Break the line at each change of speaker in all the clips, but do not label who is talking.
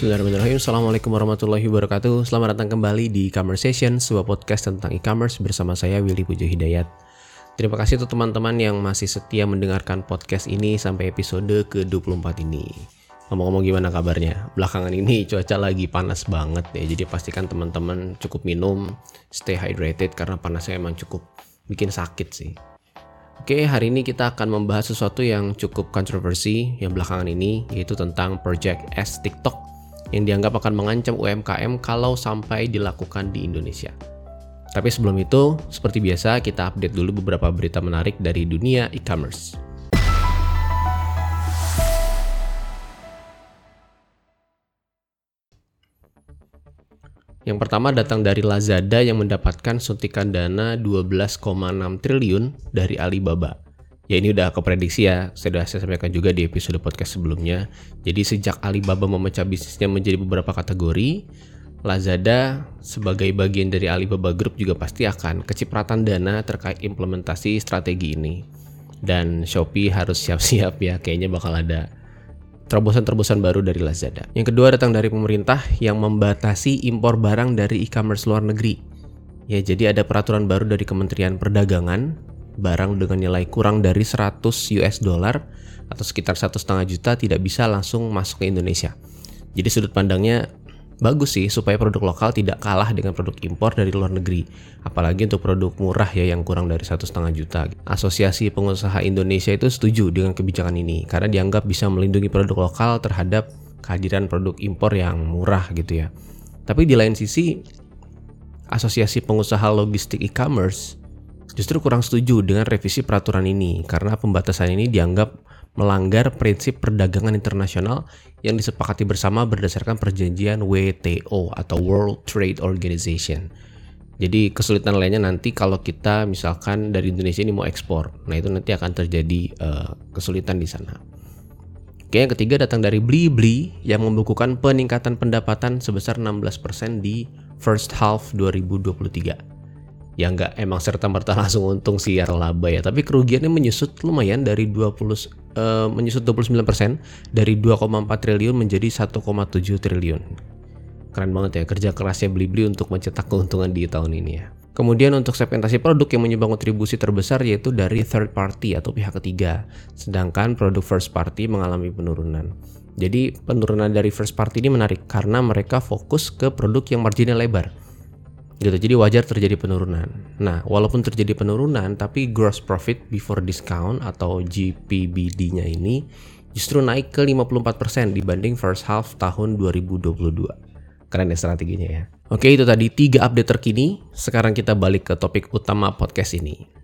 Bismillahirrahmanirrahim. Assalamualaikum warahmatullahi wabarakatuh. Selamat datang kembali di Conversation Sebuah podcast tentang e-commerce bersama saya Willy Pujo Hidayat. Terima kasih untuk teman-teman yang masih setia mendengarkan podcast ini sampai episode ke-24 ini. Ngomong-ngomong gimana kabarnya? Belakangan ini cuaca lagi panas banget ya Jadi pastikan teman-teman cukup minum Stay hydrated karena panasnya emang cukup bikin sakit sih. Oke, hari ini kita akan membahas sesuatu yang cukup kontroversi yang belakangan ini, yaitu tentang Project S TikTok yang dianggap akan mengancam UMKM kalau sampai dilakukan di Indonesia. Tapi sebelum itu, seperti biasa kita update dulu beberapa berita menarik dari dunia e-commerce. Yang pertama datang dari Lazada yang mendapatkan suntikan dana 12,6 triliun dari Alibaba. Ya ini udah keprediksi ya, saya sudah saya sampaikan juga di episode podcast sebelumnya. Jadi sejak Alibaba memecah bisnisnya menjadi beberapa kategori, Lazada sebagai bagian dari Alibaba Group juga pasti akan kecipratan dana terkait implementasi strategi ini. Dan Shopee harus siap-siap ya, kayaknya bakal ada terobosan-terobosan baru dari Lazada. Yang kedua datang dari pemerintah yang membatasi impor barang dari e-commerce luar negeri. Ya, jadi ada peraturan baru dari Kementerian Perdagangan, barang dengan nilai kurang dari 100 US dollar atau sekitar satu setengah juta tidak bisa langsung masuk ke Indonesia. Jadi sudut pandangnya bagus sih supaya produk lokal tidak kalah dengan produk impor dari luar negeri. Apalagi untuk produk murah ya yang kurang dari satu setengah juta. Asosiasi Pengusaha Indonesia itu setuju dengan kebijakan ini karena dianggap bisa melindungi produk lokal terhadap kehadiran produk impor yang murah gitu ya. Tapi di lain sisi, Asosiasi Pengusaha Logistik E-commerce justru kurang setuju dengan revisi peraturan ini karena pembatasan ini dianggap melanggar prinsip perdagangan internasional yang disepakati bersama berdasarkan perjanjian WTO atau World Trade Organization. Jadi kesulitan lainnya nanti kalau kita misalkan dari Indonesia ini mau ekspor, nah itu nanti akan terjadi uh, kesulitan di sana. Oke, yang ketiga datang dari Blibli yang membukukan peningkatan pendapatan sebesar 16% di first half 2023 ya nggak emang serta merta langsung untung ya laba ya. Tapi kerugiannya menyusut lumayan dari 20 uh, menyusut 29% dari 2,4 triliun menjadi 1,7 triliun. Keren banget ya kerja kerasnya beli-beli untuk mencetak keuntungan di tahun ini ya. Kemudian untuk segmentasi produk yang menyumbang kontribusi terbesar yaitu dari third party atau pihak ketiga, sedangkan produk first party mengalami penurunan. Jadi penurunan dari first party ini menarik karena mereka fokus ke produk yang marginnya lebar gitu jadi wajar terjadi penurunan. Nah walaupun terjadi penurunan tapi gross profit before discount atau GPBD-nya ini justru naik ke 54% dibanding first half tahun 2022 keren ya strateginya ya. Oke itu tadi tiga update terkini. Sekarang kita balik ke topik utama podcast ini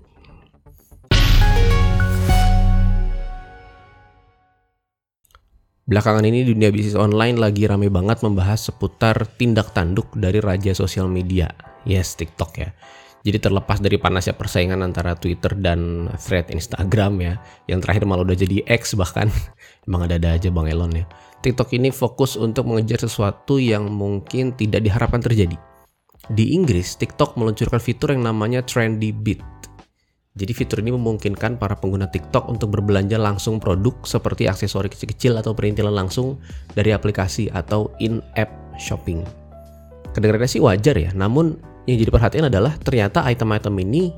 Belakangan ini dunia bisnis online lagi rame banget membahas seputar tindak tanduk dari raja sosial media, yes TikTok ya. Jadi terlepas dari panasnya persaingan antara Twitter dan thread Instagram ya, yang terakhir malah udah jadi X bahkan, emang ada-ada aja Bang Elon ya. TikTok ini fokus untuk mengejar sesuatu yang mungkin tidak diharapkan terjadi. Di Inggris, TikTok meluncurkan fitur yang namanya Trendy Beat jadi fitur ini memungkinkan para pengguna TikTok untuk berbelanja langsung produk seperti aksesori kecil-kecil atau perintilan langsung dari aplikasi atau in-app shopping. Kedengarannya sih wajar ya, namun yang jadi perhatian adalah ternyata item-item ini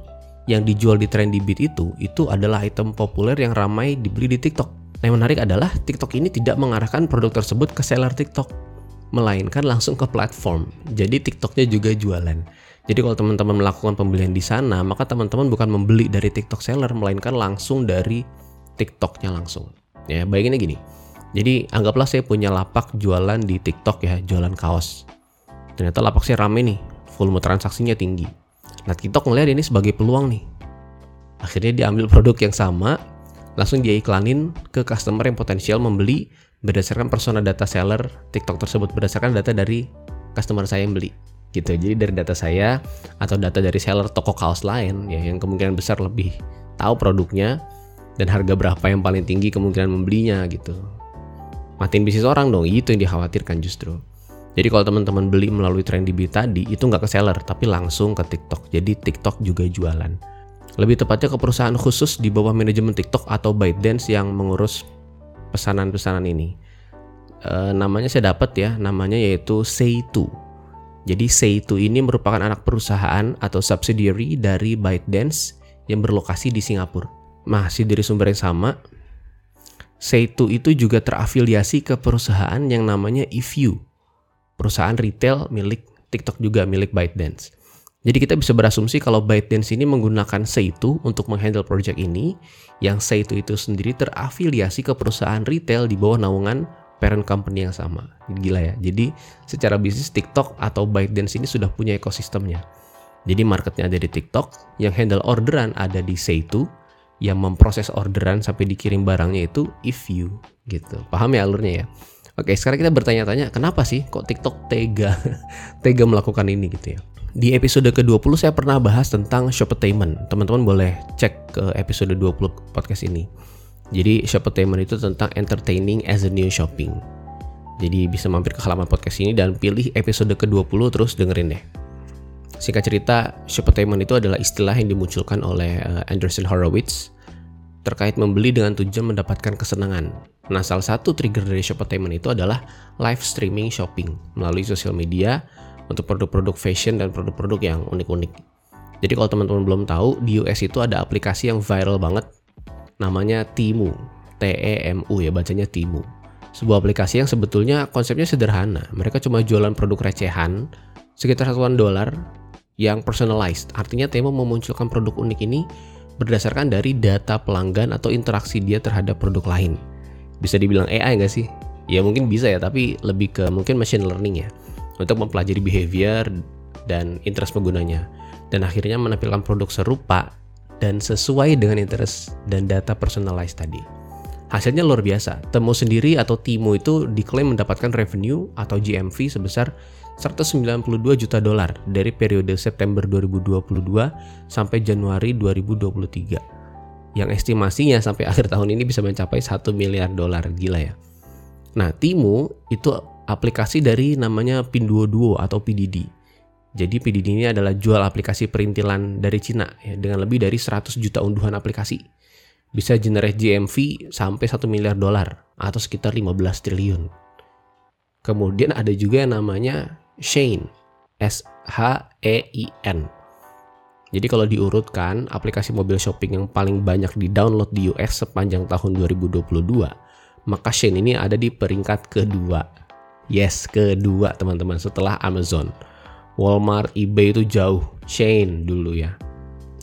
yang dijual di Trendy Beat itu, itu adalah item populer yang ramai dibeli di TikTok. Nah yang menarik adalah TikTok ini tidak mengarahkan produk tersebut ke seller TikTok, melainkan langsung ke platform. Jadi TikToknya juga jualan. Jadi kalau teman-teman melakukan pembelian di sana, maka teman-teman bukan membeli dari TikTok seller, melainkan langsung dari TikToknya langsung. Ya, bayanginnya gini. Jadi anggaplah saya punya lapak jualan di TikTok ya, jualan kaos. Ternyata lapak saya rame nih, volume transaksinya tinggi. Nah TikTok ngeliat ini sebagai peluang nih. Akhirnya dia ambil produk yang sama, langsung dia iklanin ke customer yang potensial membeli berdasarkan persona data seller TikTok tersebut berdasarkan data dari customer saya yang beli gitu. Jadi dari data saya atau data dari seller toko kaos lain ya yang kemungkinan besar lebih tahu produknya dan harga berapa yang paling tinggi kemungkinan membelinya gitu. Matiin bisnis orang dong, itu yang dikhawatirkan justru. Jadi kalau teman-teman beli melalui Trendybeat tadi itu nggak ke seller tapi langsung ke TikTok. Jadi TikTok juga jualan. Lebih tepatnya ke perusahaan khusus di bawah manajemen TikTok atau ByteDance yang mengurus pesanan-pesanan ini. uh, namanya saya dapat ya, namanya yaitu Seitu. Jadi Seitu ini merupakan anak perusahaan atau subsidiary dari ByteDance yang berlokasi di Singapura. Masih dari sumber yang sama, Seitu itu juga terafiliasi ke perusahaan yang namanya eView, perusahaan retail milik TikTok juga milik ByteDance. Jadi kita bisa berasumsi kalau ByteDance ini menggunakan Seitu untuk menghandle project ini, yang Seitu itu sendiri terafiliasi ke perusahaan retail di bawah naungan parent company yang sama. Gila ya. Jadi secara bisnis TikTok atau ByteDance ini sudah punya ekosistemnya. Jadi marketnya ada di TikTok, yang handle orderan ada di Seitu, yang memproses orderan sampai dikirim barangnya itu if you gitu. Paham ya alurnya ya? Oke, sekarang kita bertanya-tanya, kenapa sih kok TikTok tega tega melakukan ini gitu ya? Di episode ke-20 saya pernah bahas tentang Shoptainment. Teman-teman boleh cek ke episode 20 podcast ini. Jadi Shoptainment itu tentang entertaining as a new shopping. Jadi bisa mampir ke halaman podcast ini dan pilih episode ke-20 terus dengerin deh. Singkat cerita, Shoptainment itu adalah istilah yang dimunculkan oleh eh, Anderson Horowitz terkait membeli dengan tujuan mendapatkan kesenangan. Nah, salah satu trigger dari Shoptainment itu adalah live streaming shopping melalui sosial media untuk produk-produk fashion dan produk-produk yang unik-unik. Jadi kalau teman-teman belum tahu, di US itu ada aplikasi yang viral banget namanya Timu. T-E-M-U ya bacanya Timu. Sebuah aplikasi yang sebetulnya konsepnya sederhana. Mereka cuma jualan produk recehan sekitar satuan dolar yang personalized. Artinya Temu memunculkan produk unik ini berdasarkan dari data pelanggan atau interaksi dia terhadap produk lain. Bisa dibilang AI nggak sih? Ya mungkin bisa ya, tapi lebih ke mungkin machine learning ya untuk mempelajari behavior dan interest penggunanya dan akhirnya menampilkan produk serupa dan sesuai dengan interest dan data personalized tadi. Hasilnya luar biasa. Temu sendiri atau Timo itu diklaim mendapatkan revenue atau GMV sebesar 192 juta dolar dari periode September 2022 sampai Januari 2023. Yang estimasinya sampai akhir tahun ini bisa mencapai 1 miliar dolar. Gila ya. Nah, Timo itu aplikasi dari namanya Pinduoduo atau PDD. Jadi PDD ini adalah jual aplikasi perintilan dari Cina ya, dengan lebih dari 100 juta unduhan aplikasi. Bisa generate GMV sampai 1 miliar dolar atau sekitar 15 triliun. Kemudian ada juga yang namanya Shane, S H E I N. Jadi kalau diurutkan aplikasi mobil shopping yang paling banyak di-download di US sepanjang tahun 2022, maka Shane ini ada di peringkat kedua Yes, kedua teman-teman setelah Amazon. Walmart, eBay itu jauh. Shane dulu ya.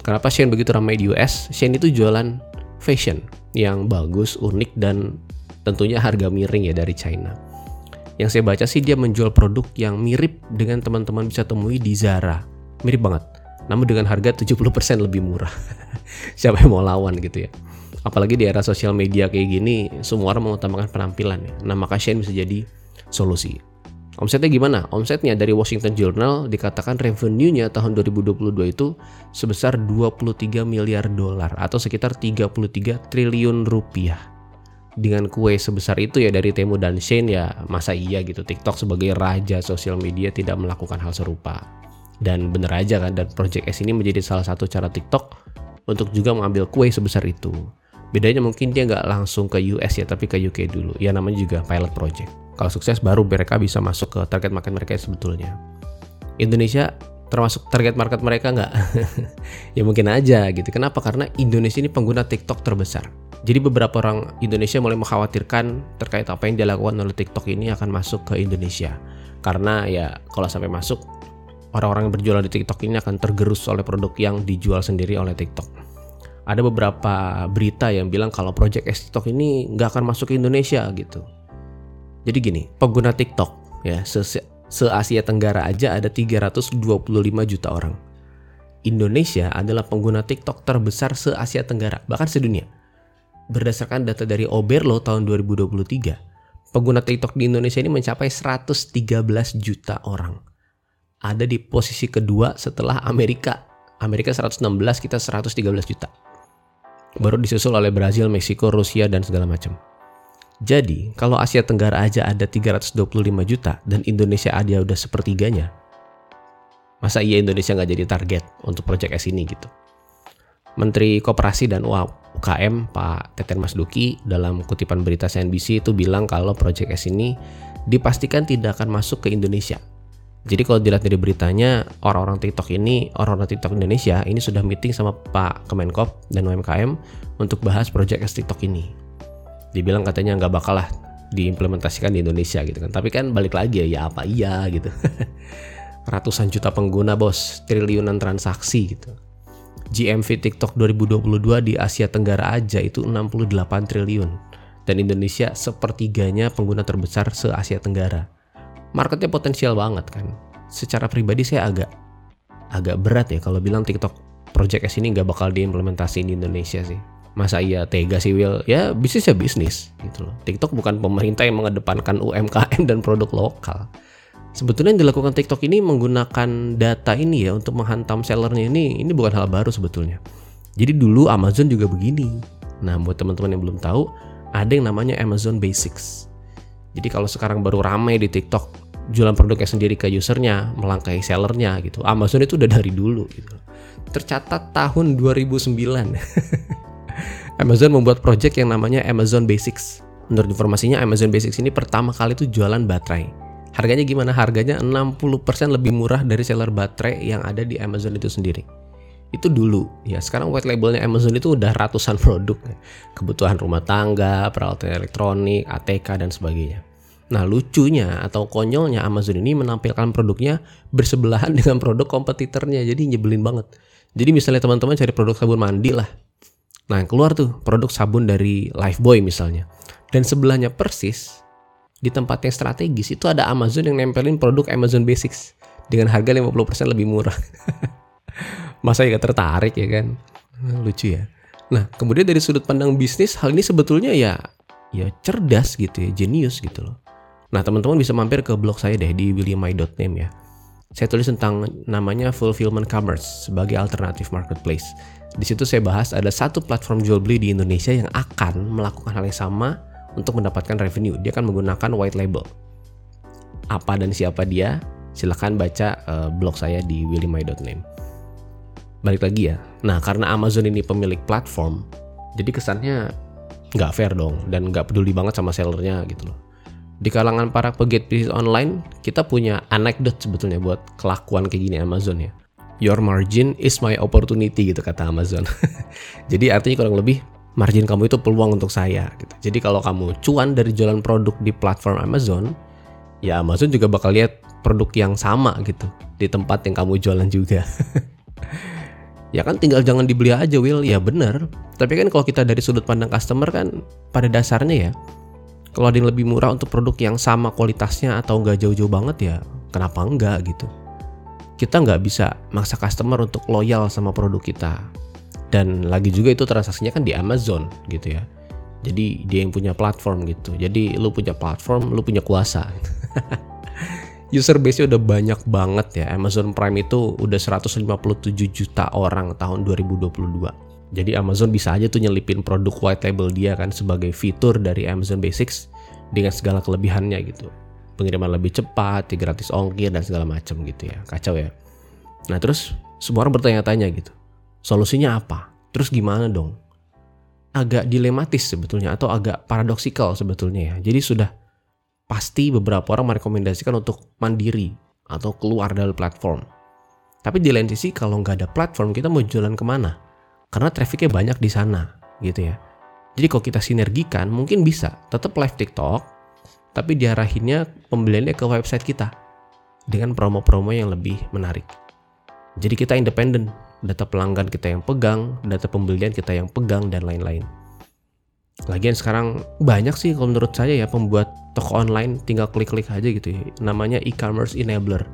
Kenapa Shane begitu ramai di US? Shane itu jualan fashion yang bagus, unik dan tentunya harga miring ya dari China. Yang saya baca sih dia menjual produk yang mirip dengan teman-teman bisa temui di Zara. Mirip banget. Namun dengan harga 70% lebih murah. Siapa yang mau lawan gitu ya. Apalagi di era sosial media kayak gini, semua orang mengutamakan penampilan ya. Nah, maka Shane bisa jadi solusi. Omsetnya gimana? Omsetnya dari Washington Journal dikatakan revenue-nya tahun 2022 itu sebesar 23 miliar dolar atau sekitar 33 triliun rupiah. Dengan kue sebesar itu ya dari Temu dan Shane ya masa iya gitu TikTok sebagai raja sosial media tidak melakukan hal serupa. Dan bener aja kan dan Project S ini menjadi salah satu cara TikTok untuk juga mengambil kue sebesar itu. Bedanya mungkin dia nggak langsung ke US ya tapi ke UK dulu. Ya namanya juga pilot project. Kalau sukses baru mereka bisa masuk ke target market mereka sebetulnya. Indonesia termasuk target market mereka nggak? ya mungkin aja gitu. Kenapa? Karena Indonesia ini pengguna TikTok terbesar. Jadi beberapa orang Indonesia mulai mengkhawatirkan terkait apa yang dilakukan oleh TikTok ini akan masuk ke Indonesia. Karena ya kalau sampai masuk orang-orang yang berjualan di TikTok ini akan tergerus oleh produk yang dijual sendiri oleh TikTok. Ada beberapa berita yang bilang kalau project S TikTok ini nggak akan masuk ke Indonesia gitu. Jadi gini, pengguna TikTok ya se-Asia Tenggara aja ada 325 juta orang. Indonesia adalah pengguna TikTok terbesar se-Asia Tenggara, bahkan sedunia. Berdasarkan data dari Oberlo tahun 2023, pengguna TikTok di Indonesia ini mencapai 113 juta orang. Ada di posisi kedua setelah Amerika. Amerika 116, kita 113 juta. Baru disusul oleh Brazil, Meksiko, Rusia, dan segala macam. Jadi, kalau Asia Tenggara aja ada 325 juta dan Indonesia ada udah sepertiganya, masa iya Indonesia nggak jadi target untuk Project S ini gitu? Menteri Koperasi dan UMKM Pak Teten Mas Duki dalam kutipan berita CNBC itu bilang kalau Project S ini dipastikan tidak akan masuk ke Indonesia. Jadi kalau dilihat dari beritanya, orang-orang TikTok ini, orang-orang TikTok Indonesia ini sudah meeting sama Pak Kemenkop dan UMKM untuk bahas Project S TikTok ini. Dibilang katanya nggak bakal lah diimplementasikan di Indonesia gitu kan. Tapi kan balik lagi ya, ya apa iya gitu. Ratusan juta pengguna bos, triliunan transaksi gitu. GMV TikTok 2022 di Asia Tenggara aja itu 68 triliun. Dan Indonesia sepertiganya pengguna terbesar se-Asia Tenggara marketnya potensial banget kan. Secara pribadi saya agak agak berat ya kalau bilang TikTok Project S ini nggak bakal diimplementasi di Indonesia sih. Masa iya tega sih Will? Ya bisnis ya bisnis gitu loh. TikTok bukan pemerintah yang mengedepankan UMKM dan produk lokal. Sebetulnya yang dilakukan TikTok ini menggunakan data ini ya untuk menghantam sellernya ini, ini bukan hal baru sebetulnya. Jadi dulu Amazon juga begini. Nah buat teman-teman yang belum tahu, ada yang namanya Amazon Basics. Jadi kalau sekarang baru ramai di TikTok jualan produknya sendiri ke usernya, melangkahi sellernya gitu. Amazon itu udah dari dulu gitu. Tercatat tahun 2009. Amazon membuat project yang namanya Amazon Basics. Menurut informasinya Amazon Basics ini pertama kali itu jualan baterai. Harganya gimana? Harganya 60% lebih murah dari seller baterai yang ada di Amazon itu sendiri. Itu dulu. Ya, sekarang white labelnya Amazon itu udah ratusan produk. Kebutuhan rumah tangga, peralatan elektronik, ATK dan sebagainya. Nah lucunya atau konyolnya Amazon ini menampilkan produknya bersebelahan dengan produk kompetitornya jadi nyebelin banget. Jadi misalnya teman-teman cari produk sabun mandi lah. Nah yang keluar tuh produk sabun dari Lifebuoy misalnya. Dan sebelahnya persis di tempat yang strategis itu ada Amazon yang nempelin produk Amazon Basics dengan harga 50% lebih murah. Masa ya tertarik ya kan? Lucu ya. Nah, kemudian dari sudut pandang bisnis, hal ini sebetulnya ya ya cerdas gitu ya, jenius gitu loh. Nah, teman-teman bisa mampir ke blog saya deh di williammai.name ya. Saya tulis tentang namanya fulfillment commerce sebagai alternatif marketplace. Di situ saya bahas ada satu platform jual beli di Indonesia yang akan melakukan hal yang sama untuk mendapatkan revenue. Dia akan menggunakan white label. Apa dan siapa dia? Silahkan baca uh, blog saya di williammai.name. Balik lagi ya. Nah, karena Amazon ini pemilik platform, jadi kesannya nggak fair dong dan nggak peduli banget sama sellernya gitu loh di kalangan para pegiat bisnis online, kita punya anekdot sebetulnya buat kelakuan kayak gini Amazon ya. Your margin is my opportunity gitu kata Amazon. Jadi artinya kurang lebih margin kamu itu peluang untuk saya gitu. Jadi kalau kamu cuan dari jualan produk di platform Amazon, ya Amazon juga bakal lihat produk yang sama gitu di tempat yang kamu jualan juga. ya kan tinggal jangan dibeli aja Will, ya bener. Tapi kan kalau kita dari sudut pandang customer kan pada dasarnya ya kalau ada yang lebih murah untuk produk yang sama kualitasnya atau nggak jauh-jauh banget ya kenapa enggak gitu. Kita nggak bisa maksa customer untuk loyal sama produk kita. Dan lagi juga itu transaksinya kan di Amazon gitu ya. Jadi dia yang punya platform gitu. Jadi lu punya platform lu punya kuasa. User base-nya udah banyak banget ya. Amazon Prime itu udah 157 juta orang tahun 2022 jadi Amazon bisa aja tuh nyelipin produk white label dia kan sebagai fitur dari Amazon Basics dengan segala kelebihannya gitu. Pengiriman lebih cepat, gratis ongkir dan segala macam gitu ya. Kacau ya. Nah terus semua orang bertanya-tanya gitu. Solusinya apa? Terus gimana dong? Agak dilematis sebetulnya atau agak paradoksikal sebetulnya ya. Jadi sudah pasti beberapa orang merekomendasikan untuk mandiri atau keluar dari platform. Tapi di lain sisi kalau nggak ada platform kita mau jualan ke mana? Karena trafficnya banyak di sana gitu ya. Jadi kalau kita sinergikan mungkin bisa. Tetap live TikTok tapi diarahinnya pembeliannya ke website kita. Dengan promo-promo yang lebih menarik. Jadi kita independen. Data pelanggan kita yang pegang data pembelian kita yang pegang dan lain-lain. Lagian sekarang banyak sih kalau menurut saya ya pembuat toko online tinggal klik-klik aja gitu ya. Namanya e-commerce enabler.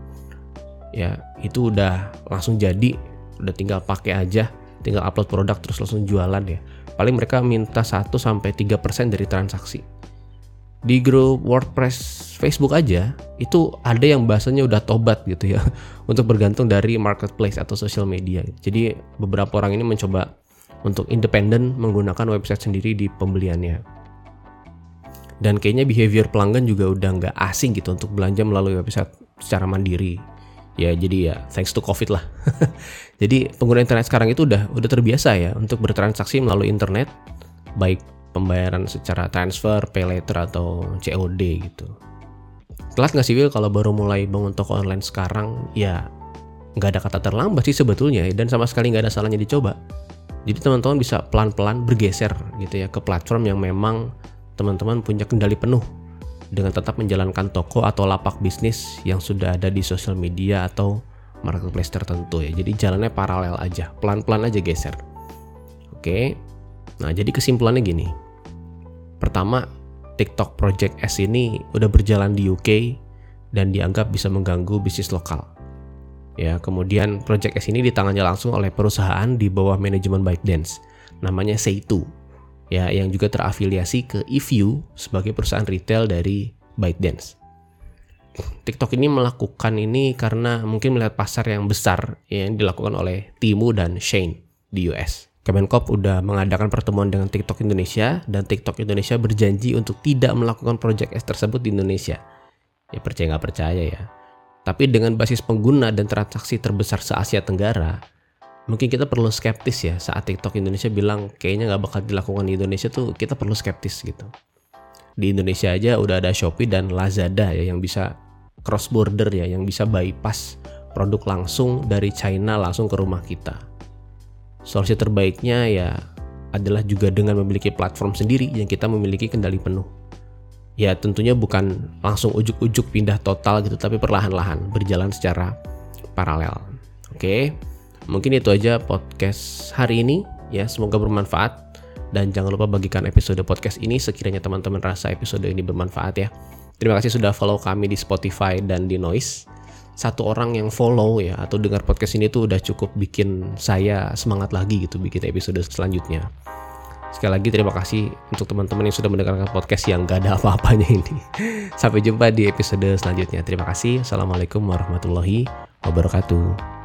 Ya, itu udah langsung jadi, udah tinggal pakai aja tinggal upload produk terus langsung jualan ya. Paling mereka minta 1 sampai 3% dari transaksi. Di grup WordPress Facebook aja itu ada yang bahasanya udah tobat gitu ya untuk bergantung dari marketplace atau social media. Jadi beberapa orang ini mencoba untuk independen menggunakan website sendiri di pembeliannya. Dan kayaknya behavior pelanggan juga udah nggak asing gitu untuk belanja melalui website secara mandiri. Ya jadi ya thanks to covid lah. jadi pengguna internet sekarang itu udah udah terbiasa ya untuk bertransaksi melalui internet, baik pembayaran secara transfer, pay later atau COD gitu. Telat nggak sih Will kalau baru mulai bangun toko online sekarang? Ya nggak ada kata terlambat sih sebetulnya dan sama sekali nggak ada salahnya dicoba. Jadi teman-teman bisa pelan-pelan bergeser gitu ya ke platform yang memang teman-teman punya kendali penuh dengan tetap menjalankan toko atau lapak bisnis yang sudah ada di sosial media atau marketplace tertentu ya. Jadi jalannya paralel aja, pelan-pelan aja geser. Oke. Nah, jadi kesimpulannya gini. Pertama, TikTok Project S ini udah berjalan di UK dan dianggap bisa mengganggu bisnis lokal. Ya, kemudian Project S ini ditangani langsung oleh perusahaan di bawah manajemen ByteDance, namanya Seitu. Ya, yang juga terafiliasi ke eView sebagai perusahaan retail dari ByteDance. TikTok ini melakukan ini karena mungkin melihat pasar yang besar yang dilakukan oleh Timu dan Shane di US. Kemenkop udah mengadakan pertemuan dengan TikTok Indonesia dan TikTok Indonesia berjanji untuk tidak melakukan Project S tersebut di Indonesia. Ya percaya nggak percaya ya. Tapi dengan basis pengguna dan transaksi terbesar se-Asia Tenggara, mungkin kita perlu skeptis ya saat TikTok Indonesia bilang kayaknya nggak bakal dilakukan di Indonesia tuh kita perlu skeptis gitu. Di Indonesia aja udah ada Shopee dan Lazada ya yang bisa cross border ya, yang bisa bypass produk langsung dari China langsung ke rumah kita. Solusi terbaiknya ya adalah juga dengan memiliki platform sendiri yang kita memiliki kendali penuh ya tentunya bukan langsung ujuk-ujuk pindah total gitu tapi perlahan-lahan berjalan secara paralel. Oke. Mungkin itu aja podcast hari ini ya semoga bermanfaat dan jangan lupa bagikan episode podcast ini sekiranya teman-teman rasa episode ini bermanfaat ya. Terima kasih sudah follow kami di Spotify dan di Noise. Satu orang yang follow ya atau dengar podcast ini tuh udah cukup bikin saya semangat lagi gitu bikin episode selanjutnya. Sekali lagi terima kasih untuk teman-teman yang sudah mendengarkan podcast yang gak ada apa-apanya ini. Sampai jumpa di episode selanjutnya. Terima kasih. Assalamualaikum warahmatullahi wabarakatuh.